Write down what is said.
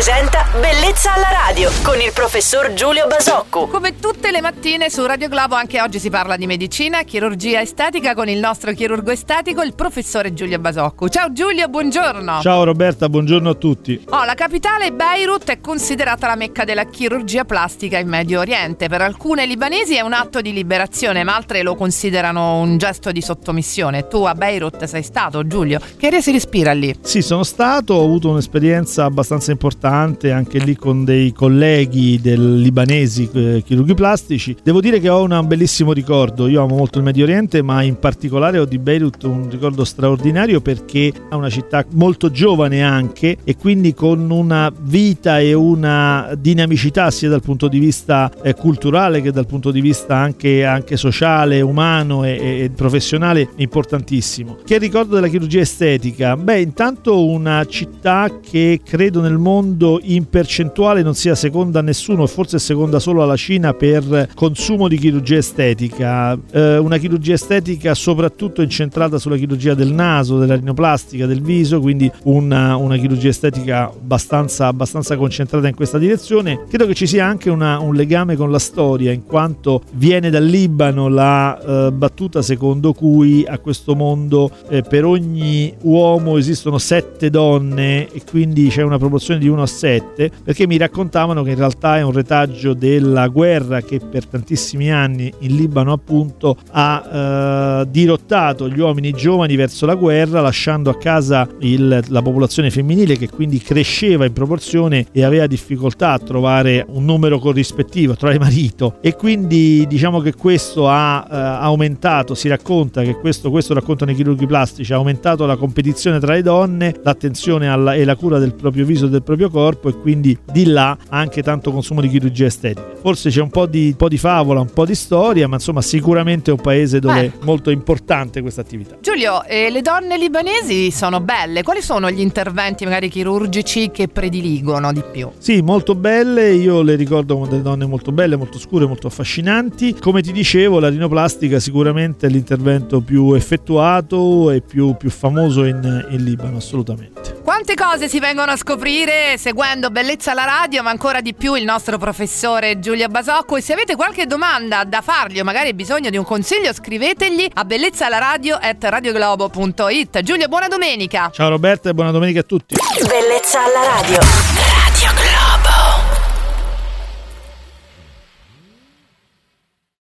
presenta Bellezza alla radio con il professor Giulio Basocco. Come tutte le mattine su Radio Globo anche oggi si parla di medicina, chirurgia estetica con il nostro chirurgo estetico, il professore Giulio Basocco. Ciao Giulio, buongiorno. Ciao Roberta, buongiorno a tutti. Oh, la capitale Beirut è considerata la mecca della chirurgia plastica in Medio Oriente. Per alcune libanesi è un atto di liberazione, ma altre lo considerano un gesto di sottomissione. Tu a Beirut sei stato, Giulio. Che aria si respira lì? Sì, sono stato, ho avuto un'esperienza abbastanza importante anche lì con dei colleghi del libanesi eh, chirurghi plastici. Devo dire che ho un bellissimo ricordo. Io amo molto il Medio Oriente, ma in particolare ho di Beirut un ricordo straordinario perché è una città molto giovane anche e quindi con una vita e una dinamicità sia dal punto di vista eh, culturale che dal punto di vista anche, anche sociale, umano e, e professionale importantissimo. Che ricordo della chirurgia estetica? Beh, intanto una città che credo nel mondo in percentuale non sia seconda a nessuno, forse seconda solo alla Cina per consumo di chirurgia estetica. Eh, una chirurgia estetica soprattutto incentrata sulla chirurgia del naso, della rinoplastica, del viso, quindi una, una chirurgia estetica abbastanza, abbastanza, concentrata in questa direzione. Credo che ci sia anche una, un legame con la storia, in quanto viene dal Libano la eh, battuta secondo cui a questo mondo eh, per ogni uomo esistono sette donne e quindi c'è una proporzione di 1 a 7, perché mi raccontavano che in realtà è un retaggio della guerra che per tantissimi anni in Libano appunto ha eh, dirottato gli uomini giovani verso la guerra, lasciando a casa il, la popolazione femminile che quindi cresceva in proporzione e aveva difficoltà a trovare un numero corrispettivo, trovare marito. E quindi diciamo che questo ha eh, aumentato, si racconta che questo, questo raccontano i chirurghi plastici, ha aumentato la competizione tra le donne, l'attenzione alla, e la cura del proprio viso e del proprio corpo e quindi di là anche tanto consumo di chirurgia estetica. Forse c'è un po' di, un po di favola, un po' di storia, ma insomma sicuramente è un paese dove è molto importante questa attività. Giulio, eh, le donne libanesi sono belle, quali sono gli interventi magari chirurgici che prediligono di più? Sì, molto belle, io le ricordo come delle donne molto belle, molto scure, molto affascinanti. Come ti dicevo, la rinoplastica sicuramente è l'intervento più effettuato e più, più famoso in, in Libano, assolutamente. Quante cose si vengono a scoprire seguendo Bellezza alla radio, ma ancora di più il nostro professore Giulio Basocco. E se avete qualche domanda da fargli o magari bisogno di un consiglio, scrivetegli a bellezzalaradio.it. Giulio, buona domenica! Ciao Roberta e buona domenica a tutti! Bellezza alla radio.